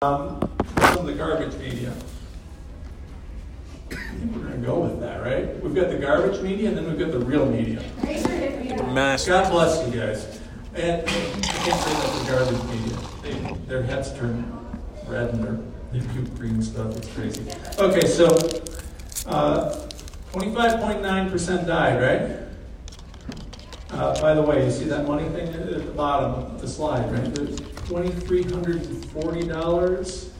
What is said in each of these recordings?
Um, of the garbage media. I think we're going to go with that, right? We've got the garbage media and then we've got the real media. God bless you guys. And I can't say that the garbage media. They, their heads turn red and they're, they puke green stuff. It's crazy. Okay, so uh, 25.9% died, right? Uh, by the way, you see that money thing at the bottom of the slide, right? There's $2,340,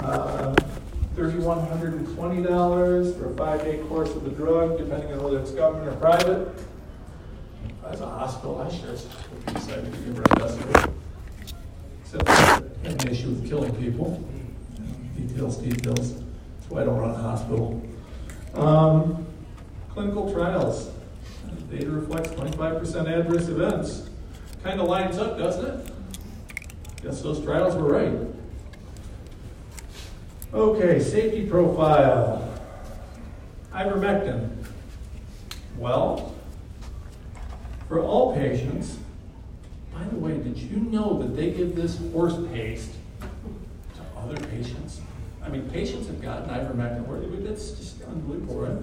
uh, $3,120 for a five-day course of the drug, depending on whether it's government or private. As a hospital, I sure would be excited to give remdesivir. Except I have an issue with killing people. Details, details. That's why I don't run a hospital. Um, clinical trials. Data reflects 25% adverse events. Kind of lines up, doesn't it? Guess those trials were right. Okay, safety profile. Ivermectin. Well, for all patients, by the way, did you know that they give this horse paste to other patients? I mean, patients have gotten ivermectin. That's just unbelievable, right?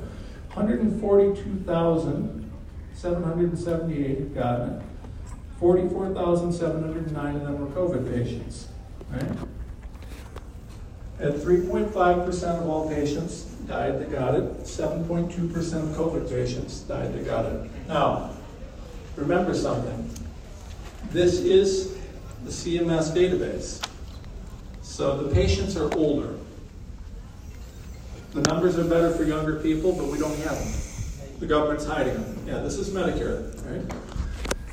142,778 have gotten it. 44,709 of them were COVID patients, right? At 3.5% of all patients died that got it, 7.2% of COVID patients died that got it. Now, remember something. This is the CMS database. So the patients are older. The numbers are better for younger people, but we don't have them. The government's hiding them. Yeah, this is Medicare, right?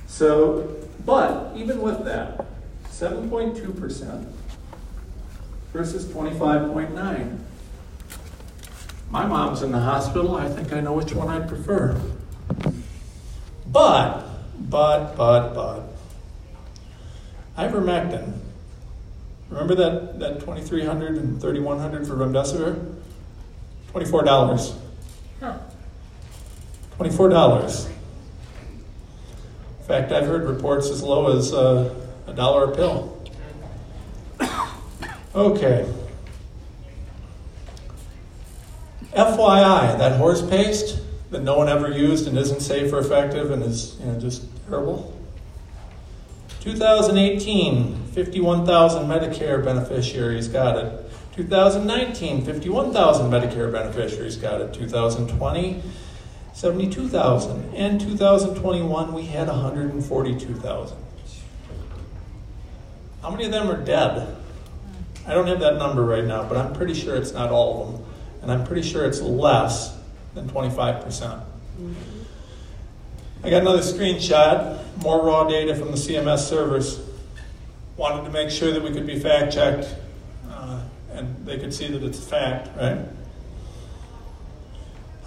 So, but even with that, 7.2% versus 25.9. My mom's in the hospital. I think I know which one I'd prefer. But, but, but, but, ivermectin. Remember that, that 2300 and 3100 for remdesivir? $24. Huh. $24. Fact, I've heard reports as low as uh, a dollar a pill. Okay. FYI, that horse paste that no one ever used and isn't safe or effective and is you know, just terrible. 2018, 51,000 Medicare beneficiaries got it. 2019, 51,000 Medicare beneficiaries got it. 2020, 72,000. And 2021, we had 142,000. How many of them are dead? I don't have that number right now, but I'm pretty sure it's not all of them. And I'm pretty sure it's less than 25%. I got another screenshot, more raw data from the CMS servers. Wanted to make sure that we could be fact checked uh, and they could see that it's a fact, right?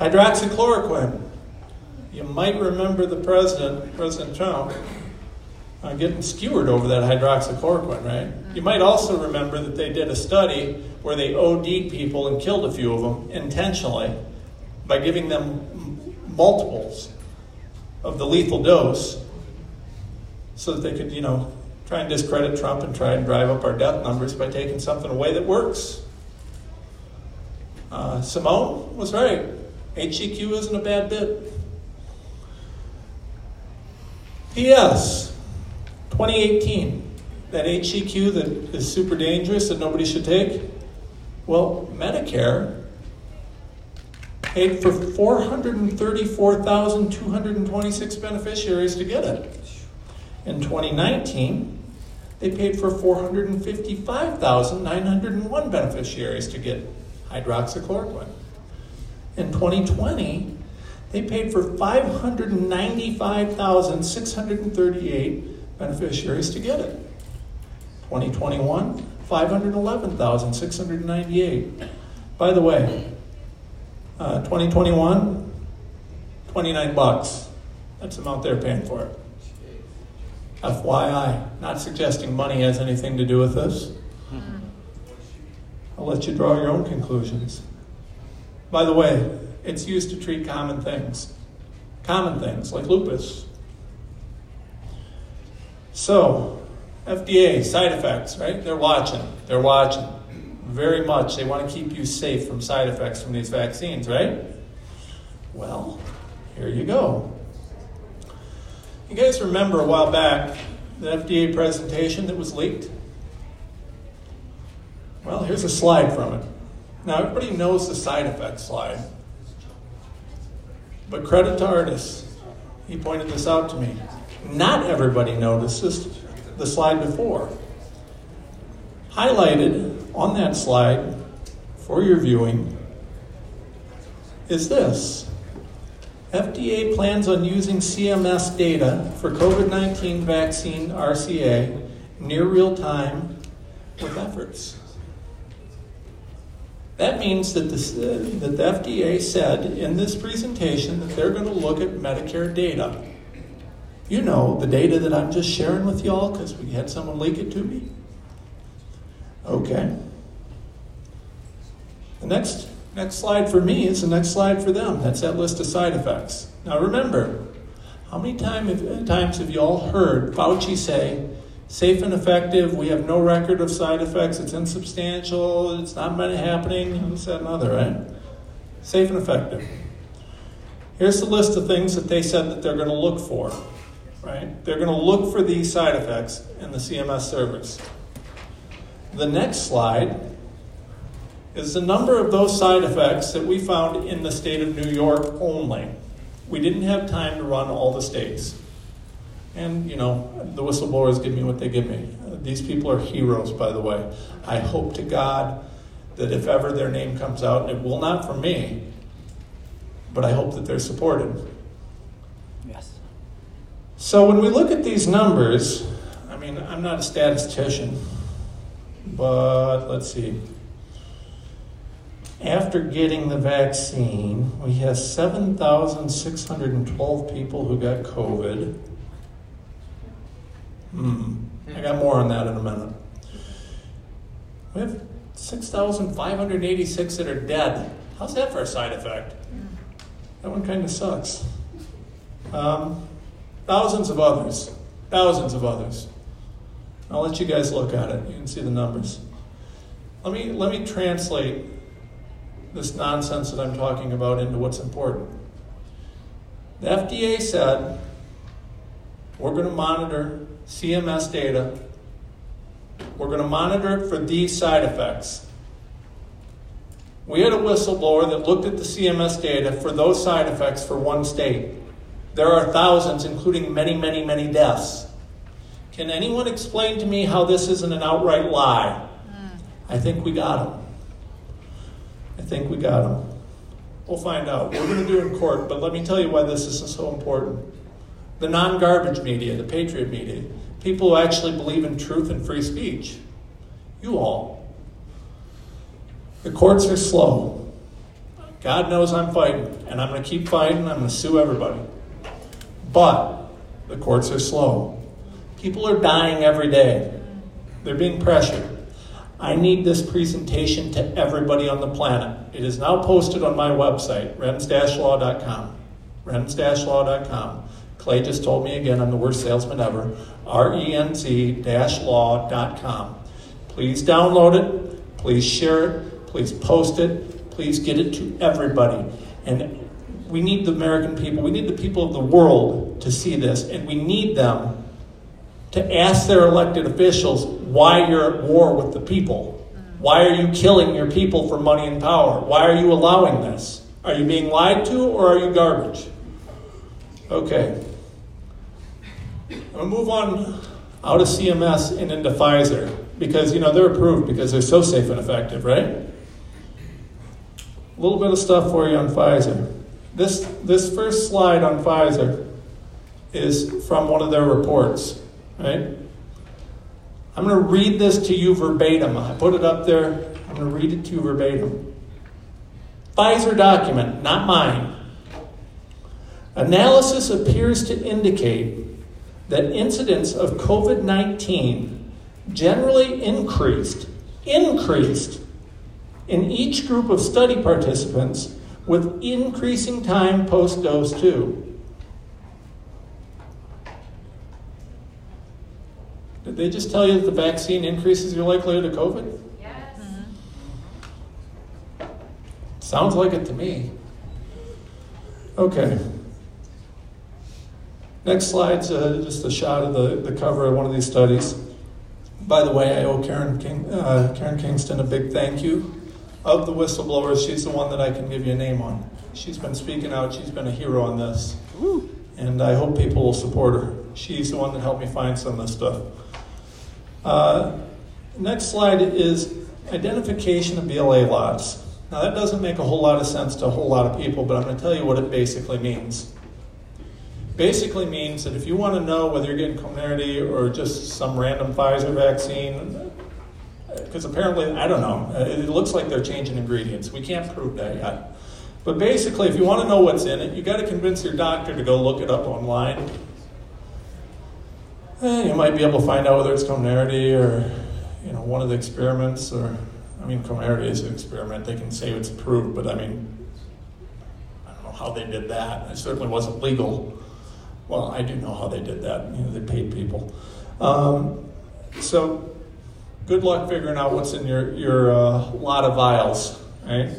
Hydroxychloroquine. You might remember the president, President Trump, uh, getting skewered over that hydroxychloroquine, right? You might also remember that they did a study where they OD'd people and killed a few of them intentionally by giving them m- multiples of the lethal dose so that they could, you know, try and discredit Trump and try and drive up our death numbers by taking something away that works. Uh, Simone was right. HCQ isn't a bad bit. P.S. 2018, that HCQ that is super dangerous that nobody should take. Well, Medicare paid for 434,226 beneficiaries to get it. In 2019, they paid for 455,901 beneficiaries to get hydroxychloroquine. In 2020, they paid for 595,638 beneficiaries to get it. 2021, 511,698. By the way, uh, 2021, 29 bucks. That's the amount they're paying for it. FYI, not suggesting money has anything to do with this. I'll let you draw your own conclusions. By the way, it's used to treat common things. Common things like lupus. So, FDA, side effects, right? They're watching. They're watching. Very much. They want to keep you safe from side effects from these vaccines, right? Well, here you go. You guys remember a while back the FDA presentation that was leaked? Well, here's a slide from it. Now, everybody knows the side effects slide. But credit to Artis. He pointed this out to me. Not everybody notices the slide before. Highlighted on that slide for your viewing is this FDA plans on using CMS data for COVID 19 vaccine RCA near real time with efforts. That means that, this, uh, that the FDA said in this presentation that they're going to look at Medicare data. You know, the data that I'm just sharing with y'all because we had someone leak it to me. Okay. The next, next slide for me is the next slide for them. That's that list of side effects. Now remember, how many time, times have you all heard Fauci say, safe and effective. We have no record of side effects. It's insubstantial. It's not many happening. This, that, and other, right? Safe and effective. Here's the list of things that they said that they're going to look for, right? They're going to look for these side effects in the CMS service. The next slide is the number of those side effects that we found in the state of New York only. We didn't have time to run all the states. And, you know, the whistleblowers give me what they give me. These people are heroes, by the way. I hope to God that if ever their name comes out, it will not from me, but I hope that they're supported. Yes. So when we look at these numbers, I mean, I'm not a statistician, but let's see. After getting the vaccine, we have 7,612 people who got COVID. Hmm. I got more on that in a minute. We have 6,586 that are dead. How's that for a side effect? That one kind of sucks. Um, thousands of others. Thousands of others. I'll let you guys look at it. You can see the numbers. Let me, let me translate this nonsense that I'm talking about into what's important. The FDA said we're going to monitor CMS data. We're going to monitor it for these side effects. We had a whistleblower that looked at the CMS data for those side effects for one state. There are thousands, including many, many, many deaths. Can anyone explain to me how this isn't an outright lie? Mm. I think we got him. I think we got him. We'll find out. We're going to do it in court, but let me tell you why this is so important the non garbage media, the patriot media, people who actually believe in truth and free speech. You all. The courts are slow. God knows I'm fighting, and I'm going to keep fighting. I'm going to sue everybody. But the courts are slow. People are dying every day, they're being pressured. I need this presentation to everybody on the planet. It is now posted on my website, renz-law.com. renz-law.com. Clay just told me again I'm the worst salesman ever. renz law.com. Please download it. Please share it. Please post it. Please get it to everybody. And we need the American people, we need the people of the world to see this, and we need them to ask their elected officials why you're at war with the people. Why are you killing your people for money and power? Why are you allowing this? Are you being lied to or are you garbage? Okay. Move on out of CMS and into Pfizer because, you know, they're approved because they're so safe and effective, right? A little bit of stuff for you on Pfizer. This, this first slide on Pfizer is from one of their reports, right? I'm going to read this to you verbatim. I put it up there. I'm going to read it to you verbatim. Pfizer document, not mine. Analysis appears to indicate that incidence of COVID 19 generally increased, increased in each group of study participants with increasing time post dose 2. Did they just tell you that the vaccine increases your likelihood of COVID? Yes. Sounds like it to me. Okay. Next slide's uh, just a shot of the, the cover of one of these studies. By the way, I owe Karen, King, uh, Karen Kingston a big thank you. Of the whistleblowers, she's the one that I can give you a name on. She's been speaking out, she's been a hero on this. And I hope people will support her. She's the one that helped me find some of this stuff. Uh, next slide is identification of BLA lots. Now, that doesn't make a whole lot of sense to a whole lot of people, but I'm going to tell you what it basically means. Basically means that if you want to know whether you're getting Comirnaty or just some random Pfizer vaccine, because apparently, I don't know, it looks like they're changing ingredients. We can't prove that yet. But basically, if you want to know what's in it, you got to convince your doctor to go look it up online. And you might be able to find out whether it's Comirnaty or, you know, one of the experiments or, I mean, Comirnaty is an experiment. They can say it's approved, but I mean, I don't know how they did that. It certainly wasn't legal. Well, I do know how they did that. You know, they paid people. Um, so, good luck figuring out what's in your your uh, lot of vials, right?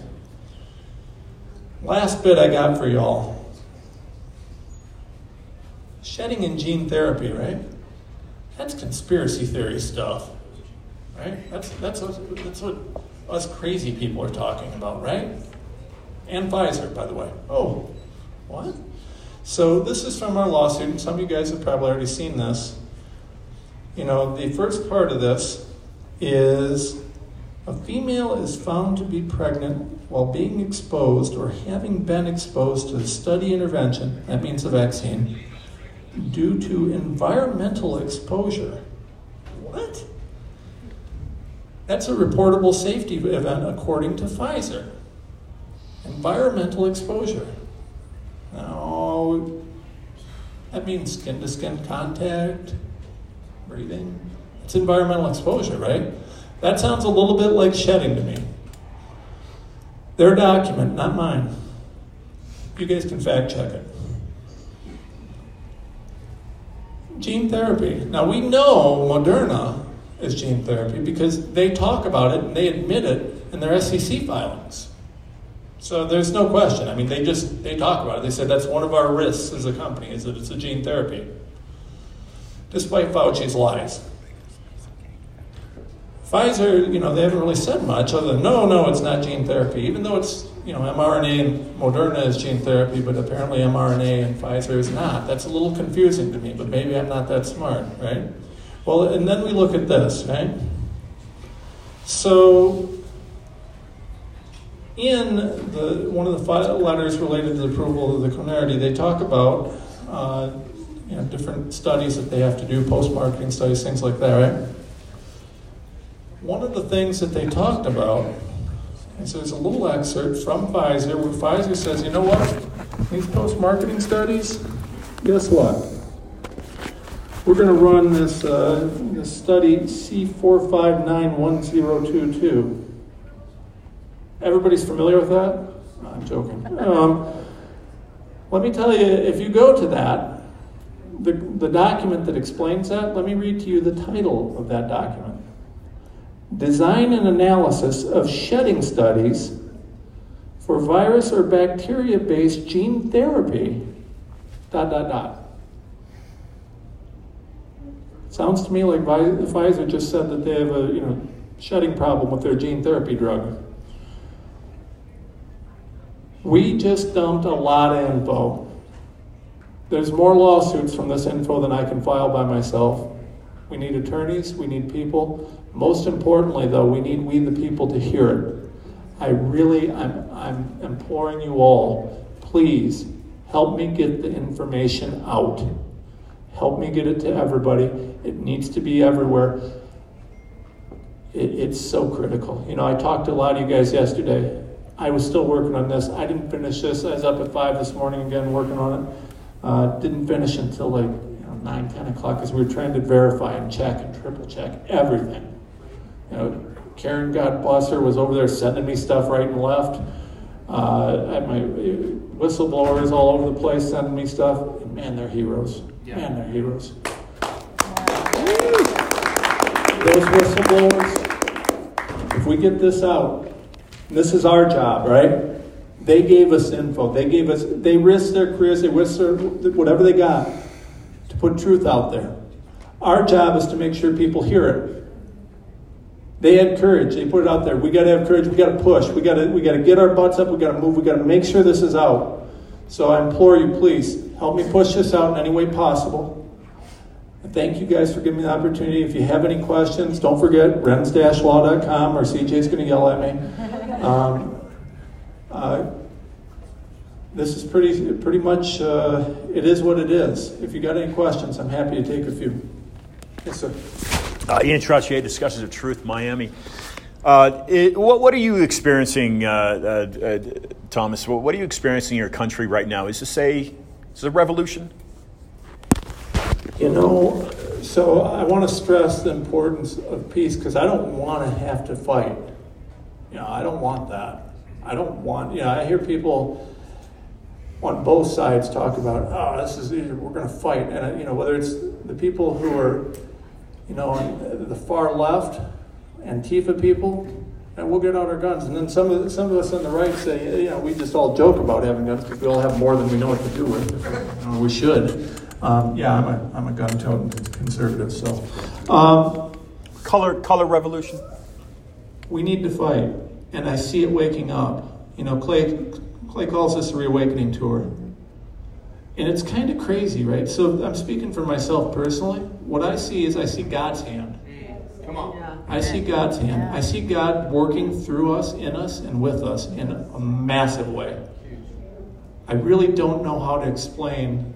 Last bit I got for y'all. Shedding and gene therapy, right? That's conspiracy theory stuff, right? That's that's what, that's what us crazy people are talking about, right? And Pfizer, by the way. Oh, what? So this is from our lawsuit, and some of you guys have probably already seen this. You know, the first part of this is a female is found to be pregnant while being exposed or having been exposed to the study intervention, that means the vaccine, due to environmental exposure. What? That's a reportable safety event according to Pfizer. Environmental exposure. Now, that means skin to skin contact, breathing. It's environmental exposure, right? That sounds a little bit like shedding to me. Their document, not mine. You guys can fact check it. Gene therapy. Now we know Moderna is gene therapy because they talk about it and they admit it in their SEC filings. So there's no question. I mean, they just they talk about it. They said that's one of our risks as a company is that it's a gene therapy, despite Fauci's lies. Pfizer, you know, they haven't really said much other than no, no, it's not gene therapy. Even though it's you know mRNA and Moderna is gene therapy, but apparently mRNA and Pfizer is not. That's a little confusing to me. But maybe I'm not that smart, right? Well, and then we look at this, right? So in the, one of the letters related to the approval of the Comirnaty, they talk about uh, you know, different studies that they have to do, post-marketing studies, things like that, right? One of the things that they talked about so there's a little excerpt from Pfizer where Pfizer says, you know what? These post-marketing studies, guess what? We're going to run this, uh, this study C4591022. Everybody's familiar with that? I'm joking. Um, let me tell you, if you go to that, the, the document that explains that, let me read to you the title of that document Design and Analysis of Shedding Studies for Virus or Bacteria Based Gene Therapy. Dot, dot, dot. Sounds to me like Pfizer just said that they have a you know shedding problem with their gene therapy drug. We just dumped a lot of info. There's more lawsuits from this info than I can file by myself. We need attorneys, we need people. Most importantly, though, we need we the people to hear it. I really, I'm, I'm imploring you all, please help me get the information out. Help me get it to everybody. It needs to be everywhere. It, it's so critical. You know, I talked to a lot of you guys yesterday. I was still working on this. I didn't finish this. I was up at 5 this morning again working on it. Uh, didn't finish until like you know, 9, 10 o'clock because we were trying to verify and check and triple check everything. You know, Karen, God bless her, was over there sending me stuff right and left. Uh, my whistleblowers all over the place sending me stuff. And man, they're heroes. Yeah. Man, they're heroes. those whistleblowers, if we get this out, this is our job, right? They gave us info. They gave us, they risked their careers, they risked their, whatever they got to put truth out there. Our job is to make sure people hear it. They had courage. They put it out there. We got to have courage. We got to push. We got to we got to get our butts up. We got to move. We got to make sure this is out. So I implore you, please help me push this out in any way possible. Thank you guys for giving me the opportunity. If you have any questions, don't forget renz-law.com or CJ's going to yell at me. Um, uh, this is pretty pretty much uh, it is what it is. If you got any questions, I'm happy to take a few. Yes, sir. Uh, Ian Trottier, Discussions of Truth, Miami. Uh, it, what, what, are you experiencing, uh, uh, uh, Thomas? What, what, are you experiencing in your country right now? Is this a, is this a revolution? You know, so I want to stress the importance of peace because I don't want to have to fight. You know, I don't want that. I don't want, you know, I hear people on both sides talk about, oh, this is, we're going to fight. And, you know, whether it's the people who are, you know, on the far left, Antifa people, and we'll get out our guns. And then some of, the, some of us on the right say, you know, we just all joke about having guns because we all have more than we know what to do with. We should. Um, yeah, I'm a, I'm a gun-toting conservative, so. Um, color, color revolution? We need to fight, and I see it waking up. You know, Clay, Clay calls this a reawakening tour. And it's kind of crazy, right? So I'm speaking for myself personally. What I see is I see God's hand. Come on. I see God's hand. I see God working through us, in us, and with us in a massive way. I really don't know how to explain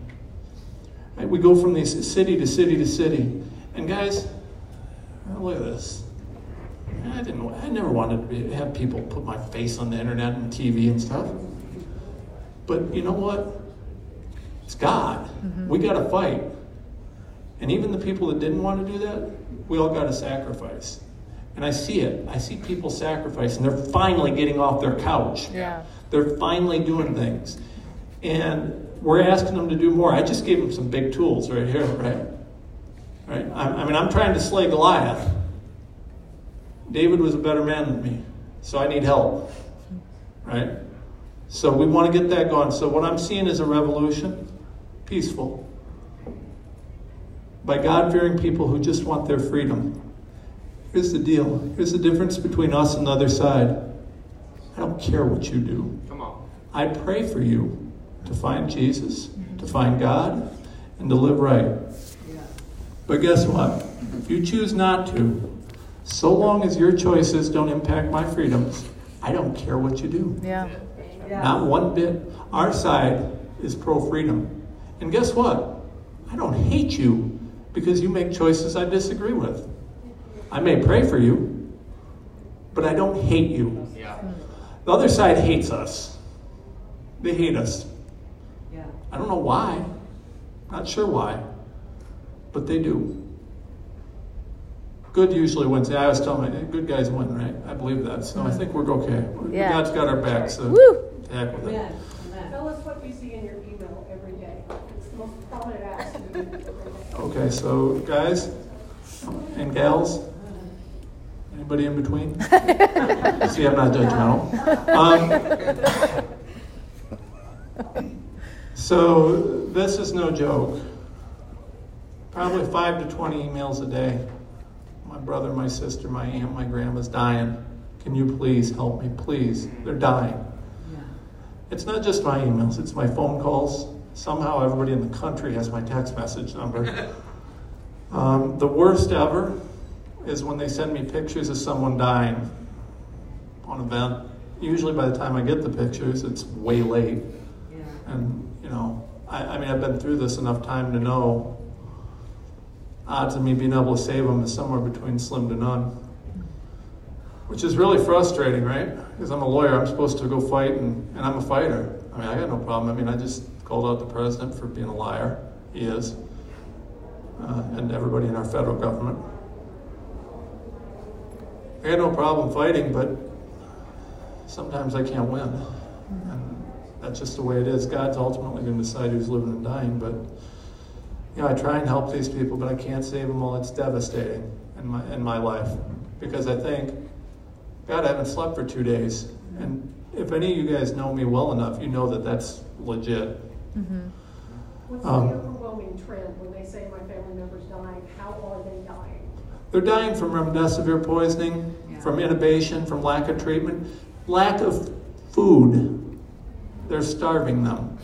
we go from these city to city to city. And guys, look at this. I didn't. I never wanted to be, have people put my face on the internet and TV and stuff. But you know what? It's God. Mm-hmm. We got to fight. And even the people that didn't want to do that, we all got to sacrifice. And I see it. I see people sacrifice, and they're finally getting off their couch. Yeah. They're finally doing things. And we're asking them to do more. I just gave them some big tools right here, right? Right? I, I mean, I'm trying to slay Goliath. David was a better man than me, so I need help, right? So we want to get that going. So what I'm seeing is a revolution, peaceful, by God fearing people who just want their freedom. Here's the deal. Here's the difference between us and the other side. I don't care what you do. Come on. I pray for you to find Jesus, to find God, and to live right. Yeah. But guess what? If you choose not to, so long as your choices don't impact my freedoms, I don't care what you do. Yeah. Not one bit. Our side is pro freedom. And guess what? I don't hate you because you make choices I disagree with. I may pray for you, but I don't hate you. Yeah. The other side hates us. They hate us. Yeah. I don't know why. Not sure why. But they do. Good usually wins. Yeah, I was telling my good guys win, right? I believe that. So I think we're okay. Yeah. God's got our back, so Woo. heck with it. Tell us what you see in your email every day. It's the most prominent ask Okay, so guys and gals, anybody in between? See, I'm not judgmental. Um, so this is no joke. Probably five to 20 emails a day. My brother, my sister, my aunt, my grandma's dying. Can you please help me? Please. They're dying. Yeah. It's not just my emails, it's my phone calls. Somehow everybody in the country has my text message number. um, the worst ever is when they send me pictures of someone dying on event. Usually by the time I get the pictures, it's way late. Yeah. And you know, I, I mean, I've been through this enough time to know odds of me being able to save them is somewhere between slim to none. Which is really frustrating, right? Because I'm a lawyer, I'm supposed to go fight, and, and I'm a fighter. I mean, I got no problem. I mean, I just called out the president for being a liar. He is. Uh, and everybody in our federal government. I got no problem fighting, but sometimes I can't win. And that's just the way it is. God's ultimately going to decide who's living and dying. But you know, I try and help these people, but I can't save them all. It's devastating. in my in my life because I think, God, I haven't slept for two days, and if any of you guys know me well enough, you know that that's legit. What's Um, the overwhelming trend when they say my family member's dying? How are they dying? They're dying from remdesivir poisoning, from intubation, from lack of treatment, lack of food. They're starving them.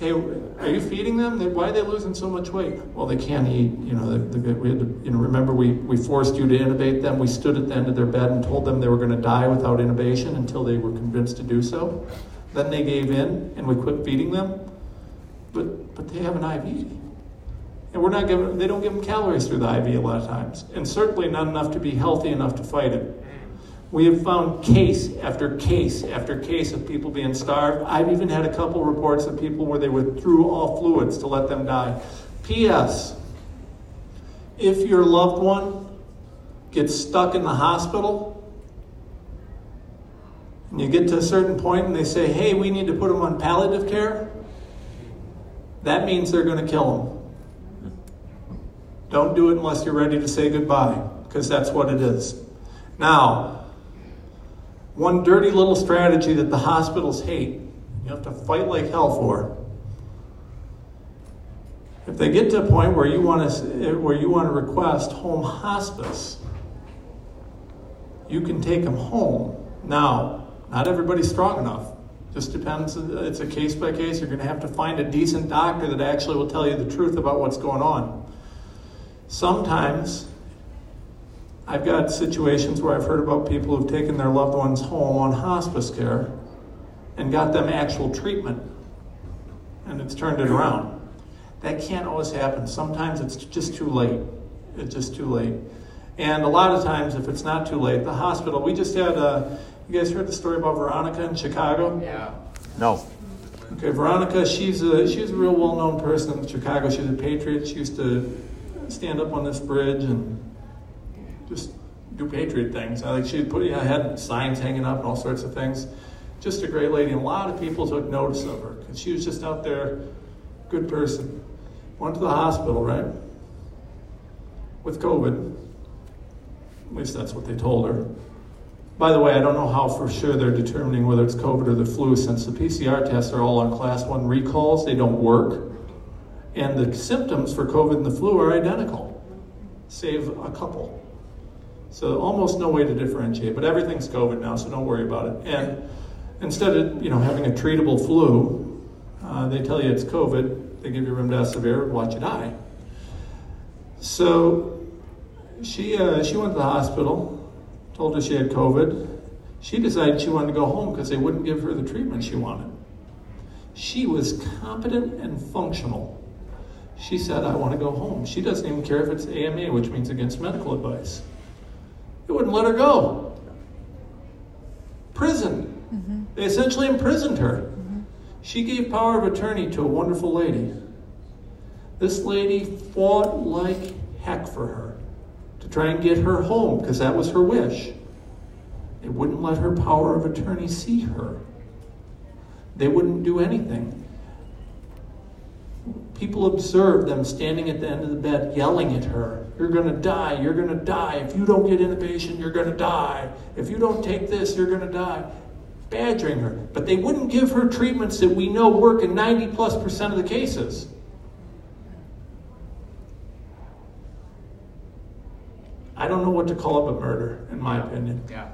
Hey, are you feeding them? Why are they losing so much weight? Well, they can't eat. You know, we had to, you know, remember we, we forced you to intubate them. We stood at the end of their bed and told them they were going to die without intubation until they were convinced to do so. Then they gave in and we quit feeding them. But, but they have an IV. And we're not giving, they don't give them calories through the IV a lot of times, and certainly not enough to be healthy enough to fight it. We have found case after case after case of people being starved. I've even had a couple reports of people where they withdrew all fluids to let them die. P.S. If your loved one gets stuck in the hospital, and you get to a certain point and they say, hey, we need to put them on palliative care, that means they're going to kill them. Don't do it unless you're ready to say goodbye, because that's what it is. Now, one dirty little strategy that the hospitals hate, you have to fight like hell for. If they get to a point where you want to where you want to request home hospice, you can take them home. Now, not everybody's strong enough. Just depends. It's a case by case. You're going to have to find a decent doctor that actually will tell you the truth about what's going on. Sometimes I've got situations where I've heard about people who've taken their loved ones home on hospice care and got them actual treatment, and it's turned it around. That can't always happen. Sometimes it's just too late. It's just too late. And a lot of times, if it's not too late, the hospital, we just had, uh, you guys heard the story about Veronica in Chicago? Yeah. No. Okay, Veronica, she's a she's a real well known person in Chicago. She's a patriot. She used to stand up on this bridge and just do patriot things. I like she put I had signs hanging up and all sorts of things. Just a great lady. And a lot of people took notice of her because she was just out there, good person. Went to the hospital, right? With COVID. At least that's what they told her. By the way, I don't know how for sure they're determining whether it's COVID or the flu since the PCR tests are all on class one recalls. They don't work. And the symptoms for COVID and the flu are identical, save a couple. So almost no way to differentiate, but everything's COVID now, so don't worry about it. And instead of you know having a treatable flu, uh, they tell you it's COVID. They give you remdesivir, watch you die. So she uh, she went to the hospital, told her she had COVID. She decided she wanted to go home because they wouldn't give her the treatment she wanted. She was competent and functional. She said, I want to go home. She doesn't even care if it's AMA, which means against medical advice. They wouldn't let her go. Prison. Mm-hmm. They essentially imprisoned her. Mm-hmm. She gave power of attorney to a wonderful lady. This lady fought like heck for her to try and get her home because that was her wish. They wouldn't let her power of attorney see her. They wouldn't do anything. People observed them standing at the end of the bed yelling at her, You're going to die, you're going to die. If you don't get intubation, you're going to die. If you don't take this, you're going to die. Badgering her. But they wouldn't give her treatments that we know work in 90 plus percent of the cases. I don't know what to call it but murder, in my opinion. Yeah.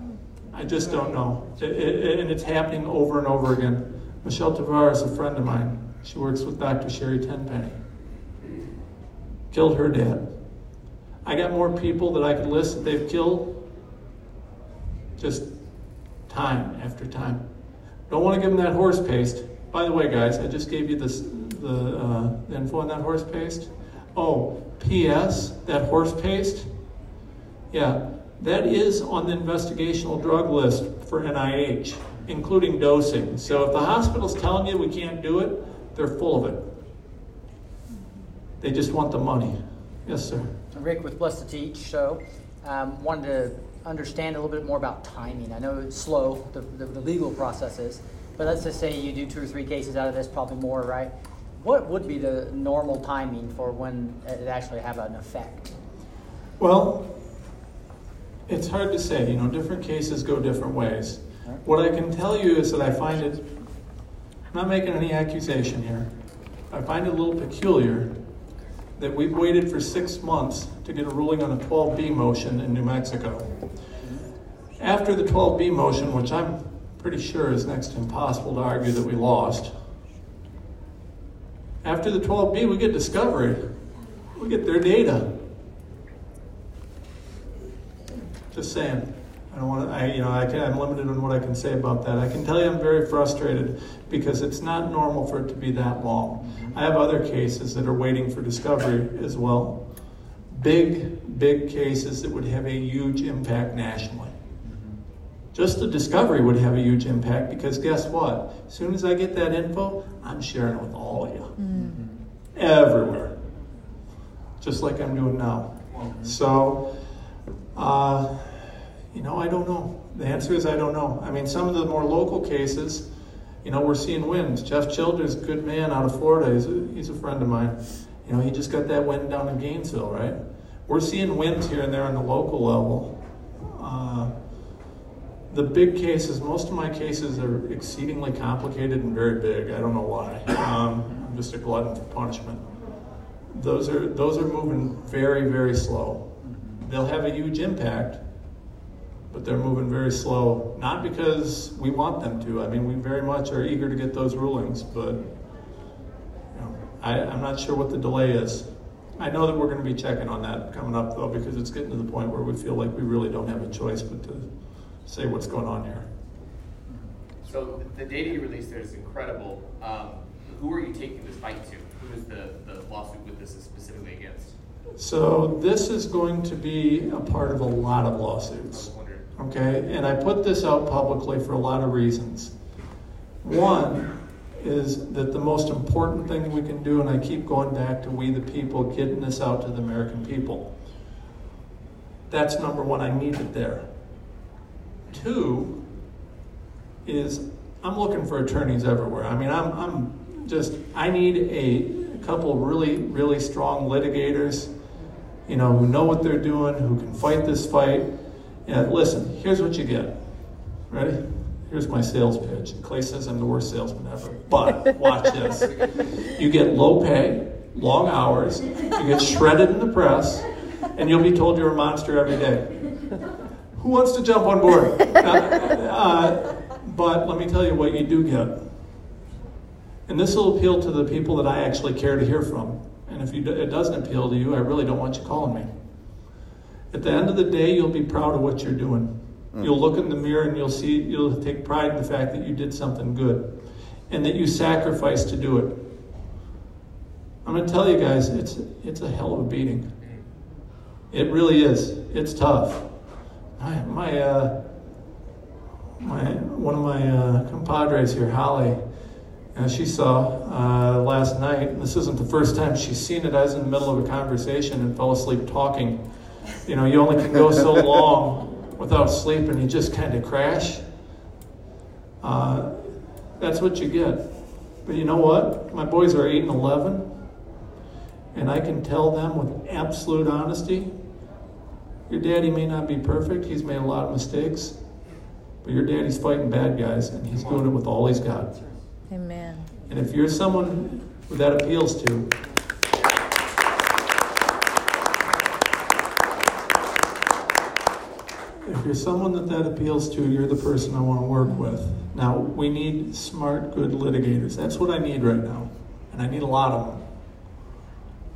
I just don't know. It, it, and it's happening over and over again. Michelle Tavar is a friend of mine. She works with Dr. Sherry Tenpenny. Killed her dad. I got more people that I could list that they've killed. Just time after time. Don't want to give them that horse paste. By the way, guys, I just gave you this, the, uh, info on that horse paste. Oh, P.S. That horse paste. Yeah, that is on the investigational drug list for NIH, including dosing. So if the hospital's telling you we can't do it, they're full of it. They just want the money. Yes, sir. Rick with Blessed to Teach. So, um, wanted to understand a little bit more about timing. I know it's slow, the, the, the legal process is, but let's just say you do two or three cases out of this, probably more, right? What would be the normal timing for when it actually have an effect? Well, it's hard to say. You know, different cases go different ways. What I can tell you is that I find it, I'm not making any accusation here. I find it a little peculiar that we've waited for six months to get a ruling on a 12B motion in New Mexico. After the 12B motion, which I'm pretty sure is next to impossible to argue that we lost, after the 12B, we get discovery. We get their data. Just saying. I don't want to, I, you know, I can, I'm limited on what I can say about that. I can tell you I'm very frustrated because it's not normal for it to be that long. I have other cases that are waiting for discovery as well. Big, big cases that would have a huge impact nationally. Just the discovery would have a huge impact because guess what? As soon as I get that info, I'm sharing it with all of you. Mm-hmm. Everywhere. Just like I'm doing now. So, uh, you know, I don't know. The answer is I don't know. I mean, some of the more local cases, you know, we're seeing wins. Jeff Childers, good man out of Florida, he's a, he's a friend of mine. You know, he just got that win down in Gainesville, right? We're seeing wins here and there on the local level. Uh, the big cases, most of my cases are exceedingly complicated and very big. I don't know why. Um, I'm just a glutton for punishment. Those are those are moving very very slow. They'll have a huge impact, but they're moving very slow. Not because we want them to. I mean, we very much are eager to get those rulings, but you know, I, I'm not sure what the delay is. I know that we're going to be checking on that coming up, though, because it's getting to the point where we feel like we really don't have a choice but to say what's going on here. So the data you released there is incredible. Um, who are you taking this fight to? Who is the, the lawsuit with this is specifically against? So this is going to be a part of a lot of lawsuits. Okay, and I put this out publicly for a lot of reasons. One is that the most important thing we can do, and I keep going back to we the people, getting this out to the American people. That's number one. I need it there. Two is I'm looking for attorneys everywhere. I mean, I'm, I'm just, I need a, a couple really, really strong litigators, you know, who know what they're doing, who can fight this fight yeah, listen, here's what you get. Ready? Here's my sales pitch. Clay says I'm the worst salesman ever. But watch this. You get low pay, long hours, you get shredded in the press, and you'll be told you're a monster every day. Who wants to jump on board? Uh, uh, but let me tell you what you do get. And this will appeal to the people that I actually care to hear from. And if you, it doesn't appeal to you, I really don't want you calling me. At the end of the day, you'll be proud of what you're doing. Mm. You'll look in the mirror and you'll see, you'll take pride in the fact that you did something good and that you sacrificed to do it. I'm going to tell you guys, it's, it's a hell of a beating. It really is. It's tough. My, my, uh, my one of my uh, compadres here, Holly, uh, she saw uh, last night. This isn't the first time she's seen it. I was in the middle of a conversation and fell asleep talking you know, you only can go so long without sleep and you just kind of crash. Uh, that's what you get. But you know what? My boys are 8 and 11, and I can tell them with absolute honesty your daddy may not be perfect, he's made a lot of mistakes, but your daddy's fighting bad guys, and he's doing it with all he's got. Amen. And if you're someone that appeals to, if you're someone that that appeals to, you're the person I want to work with. Now, we need smart, good litigators. That's what I need right now, and I need a lot of them.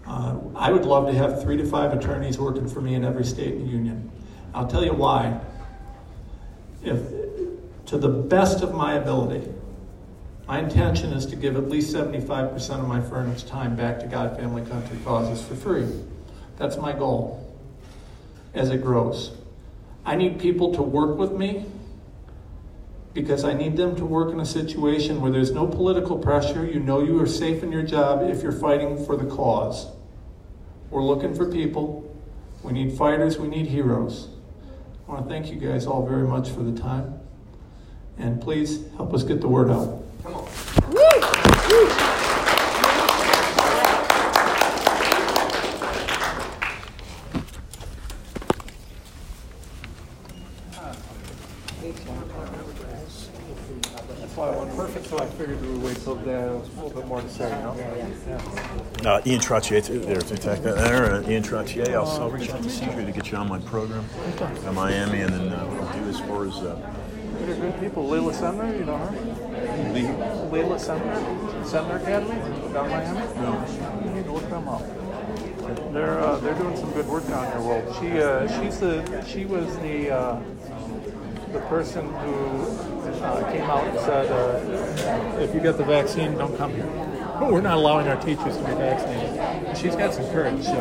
Uh, I would love to have three to five attorneys working for me in every state in the union. I'll tell you why. If, to the best of my ability, my intention is to give at least 75% of my firm's time back to God, family, country causes for free. That's my goal as it grows. I need people to work with me because I need them to work in a situation where there's no political pressure. You know you are safe in your job if you're fighting for the cause. We're looking for people. We need fighters, we need heroes. I want to thank you guys all very much for the time. And please help us get the word out. Come on. Woo! That's why I went perfect, so I figured we would wait till there was a little bit more to say, you know? Yeah. Uh, Ian Trottier, there's the tech there. Uh, Ian Trottier, I'll, I'll reach out to Cedric to get you on my program in Miami, and then uh, we'll do as far as. Uh, They're good people. Leila Centner, you know her? Lee- Leila Centner, Centner Academy, down in Miami. You need to look them up. They're uh, they're doing some good work down here. Well, she uh, she's the she was the uh, the person who uh, came out and said uh, if you get the vaccine, don't come here. We're not allowing our teachers to be vaccinated. And she's got some courage. So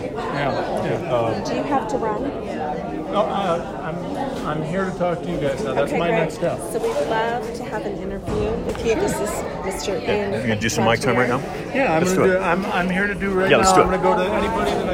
yeah, yeah. Uh, Do you have to run? no, uh, I'm I'm here to talk to you guys now. That's okay, my great. next step. So we'd love to have an interview with you. This is Mr. Ian. you gonna do some mic time right now? Yeah, I'm Let's gonna do do. I'm I'm here to do right Yeah, let's now. do I'm it. gonna go to anybody that I can do.